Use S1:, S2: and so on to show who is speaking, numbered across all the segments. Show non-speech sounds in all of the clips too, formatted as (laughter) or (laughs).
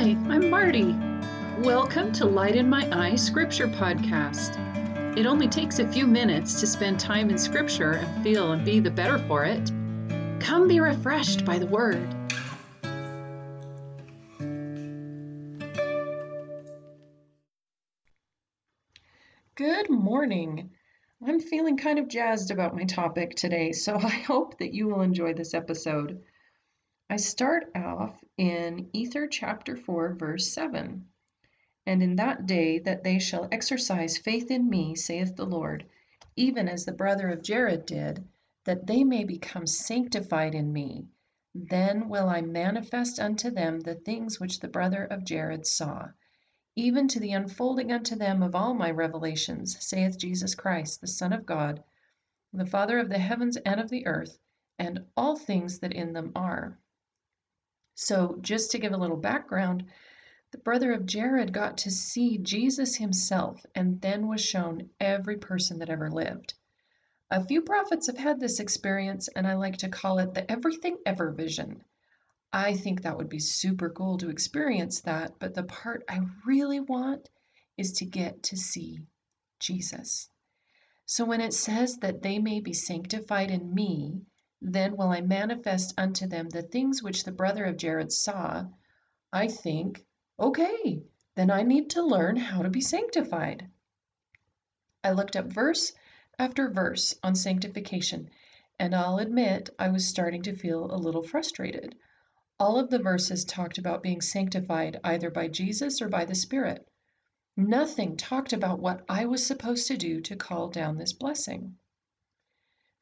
S1: Hi, I'm Marty. Welcome to Light in My Eye Scripture Podcast. It only takes a few minutes to spend time in Scripture and feel and be the better for it. Come be refreshed by the Word. Good morning. I'm feeling kind of jazzed about my topic today, so (laughs) I hope that you will enjoy this episode. I start off in Ether chapter 4, verse 7. And in that day that they shall exercise faith in me, saith the Lord, even as the brother of Jared did, that they may become sanctified in me. Then will I manifest unto them the things which the brother of Jared saw, even to the unfolding unto them of all my revelations, saith Jesus Christ, the Son of God, the Father of the heavens and of the earth, and all things that in them are. So, just to give a little background, the brother of Jared got to see Jesus himself and then was shown every person that ever lived. A few prophets have had this experience, and I like to call it the everything ever vision. I think that would be super cool to experience that, but the part I really want is to get to see Jesus. So when it says that they may be sanctified in me, then will I manifest unto them the things which the brother of Jared saw. I think, okay, then I need to learn how to be sanctified. I looked up verse after verse on sanctification, and I'll admit I was starting to feel a little frustrated. All of the verses talked about being sanctified either by Jesus or by the Spirit. Nothing talked about what I was supposed to do to call down this blessing.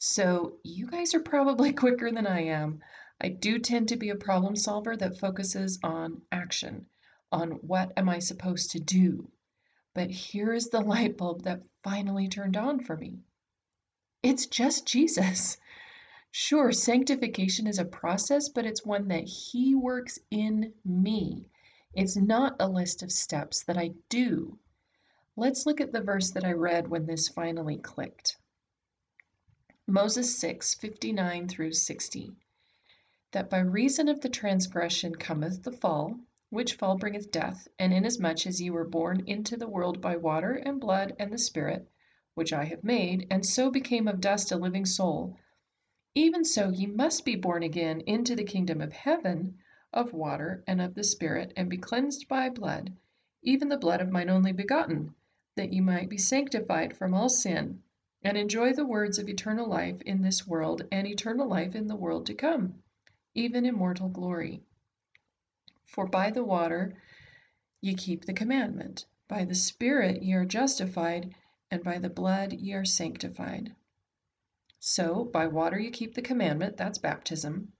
S1: So you guys are probably (laughs) quicker than I am. I do tend to be a problem solver that focuses on action, on what am I supposed to do. But here is the (laughs) light bulb that finally turned on for me. It's just Jesus. (laughs) Sure, sanctification is a process, but it's one that He works in me. It's not a list of steps that I do. Let's look at the verse that I read when this finally clicked. Moses 6, 59 through 60. That by reason of the transgression cometh the fall, which fall bringeth death, and inasmuch as ye were born into the world by water and blood and the Spirit, which I have made, and so became of dust a living soul, even so ye must be born again into the kingdom of heaven, of water and of the Spirit, and be cleansed by blood, even the blood of mine only begotten, that ye might be sanctified from all sin and enjoy the words of eternal life in this world and eternal life in the world to come, even immortal glory. For by the water ye keep the commandment, by the Spirit ye are justified, and by the blood ye are sanctified. So, by water you keep the commandment, that's baptism.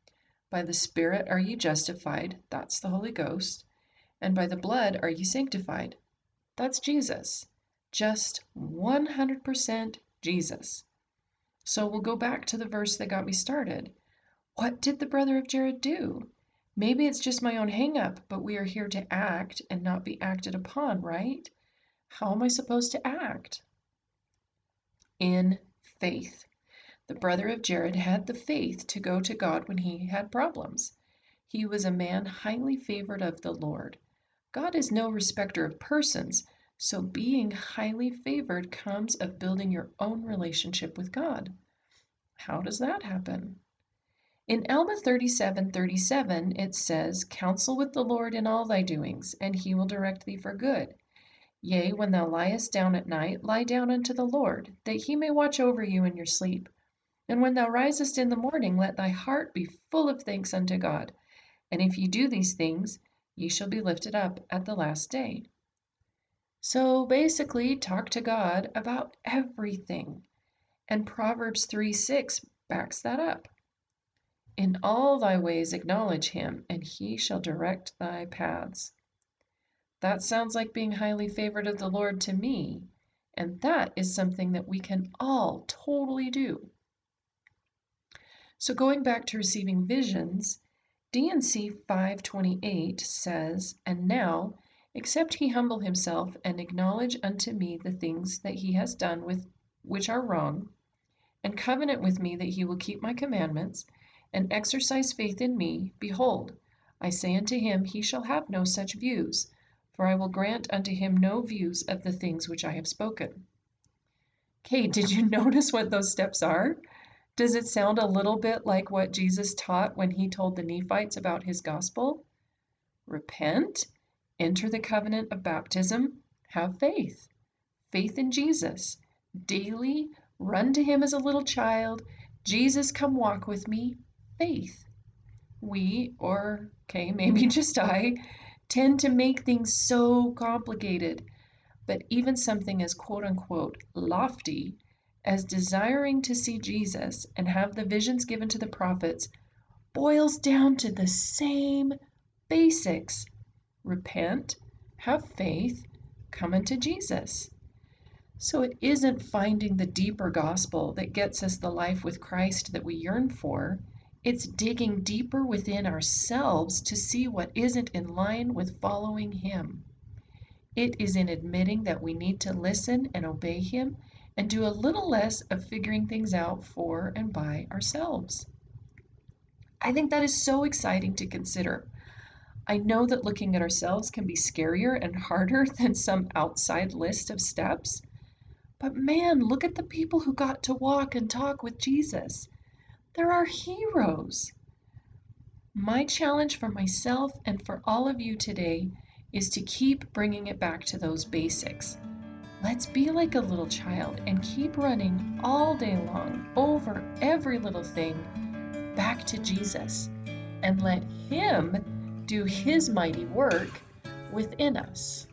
S1: By the Spirit are ye justified, that's the Holy Ghost. And by the blood are ye sanctified, that's Jesus. Just 100% Jesus. So we'll go back to the verse that got me started. What did the brother of Jared do? Maybe it's just my own hang up, but we are here to act and not be acted upon, right? How am I supposed to act? In faith. The brother of Jared had the faith to go to God when he had problems. He was a man highly favored of the Lord. God is no respecter of persons, so being highly favored comes of building your own relationship with God. How does that happen? In Alma 37 37, it says, Counsel with the Lord in all thy doings, and he will direct thee for good. Yea, when thou liest down at night, lie down unto the Lord, that he may watch over you in your sleep. And when thou risest in the morning, let thy heart be full of thanks unto God. And if ye do these things, ye shall be lifted up at the last day. So basically, talk to God about everything. And Proverbs 3 6 backs that up. In all thy ways acknowledge him, and he shall direct thy paths. That sounds like being highly favored of the Lord to me, and that is something that we can all totally do. So going back to receiving visions, D&C 528 says, And now except he humble himself and acknowledge unto me the things that he has done with which are wrong, and covenant with me that he will keep my commandments, and exercise faith in me, behold, I say unto him, He shall have no such views, for I will grant unto him no views of the things which I have spoken. Okay, (laughs) did you notice what those steps are? Does it sound a little bit like what Jesus taught when he told the Nephites about his gospel? Repent, enter the covenant of baptism, have faith. Faith in Jesus. Daily run to him as a little child. Jesus, come walk with me. Faith. We, or okay, (laughs) maybe just I, tend to make things so complicated. But even something as quote unquote lofty as desiring to see Jesus and have the visions given to the prophets boils down to the same basics repent, have faith, come unto Jesus. So it isn't finding the deeper gospel that gets us the life with Christ that we yearn for. It's digging deeper within ourselves to see what isn't in line with following Him. It is in admitting that we need to listen and obey Him and do a little less of figuring things out for and by ourselves. I think that is so exciting to consider. I know that looking at ourselves can be scarier and harder (laughs) than some outside list of steps. But man, look at the people who got to walk and talk with Jesus. They're our heroes. My challenge for myself and for all of you today is to keep bringing it back to those basics. Let's be like a little child and keep running all day long over every little thing back to Jesus and let Him do His mighty work within us.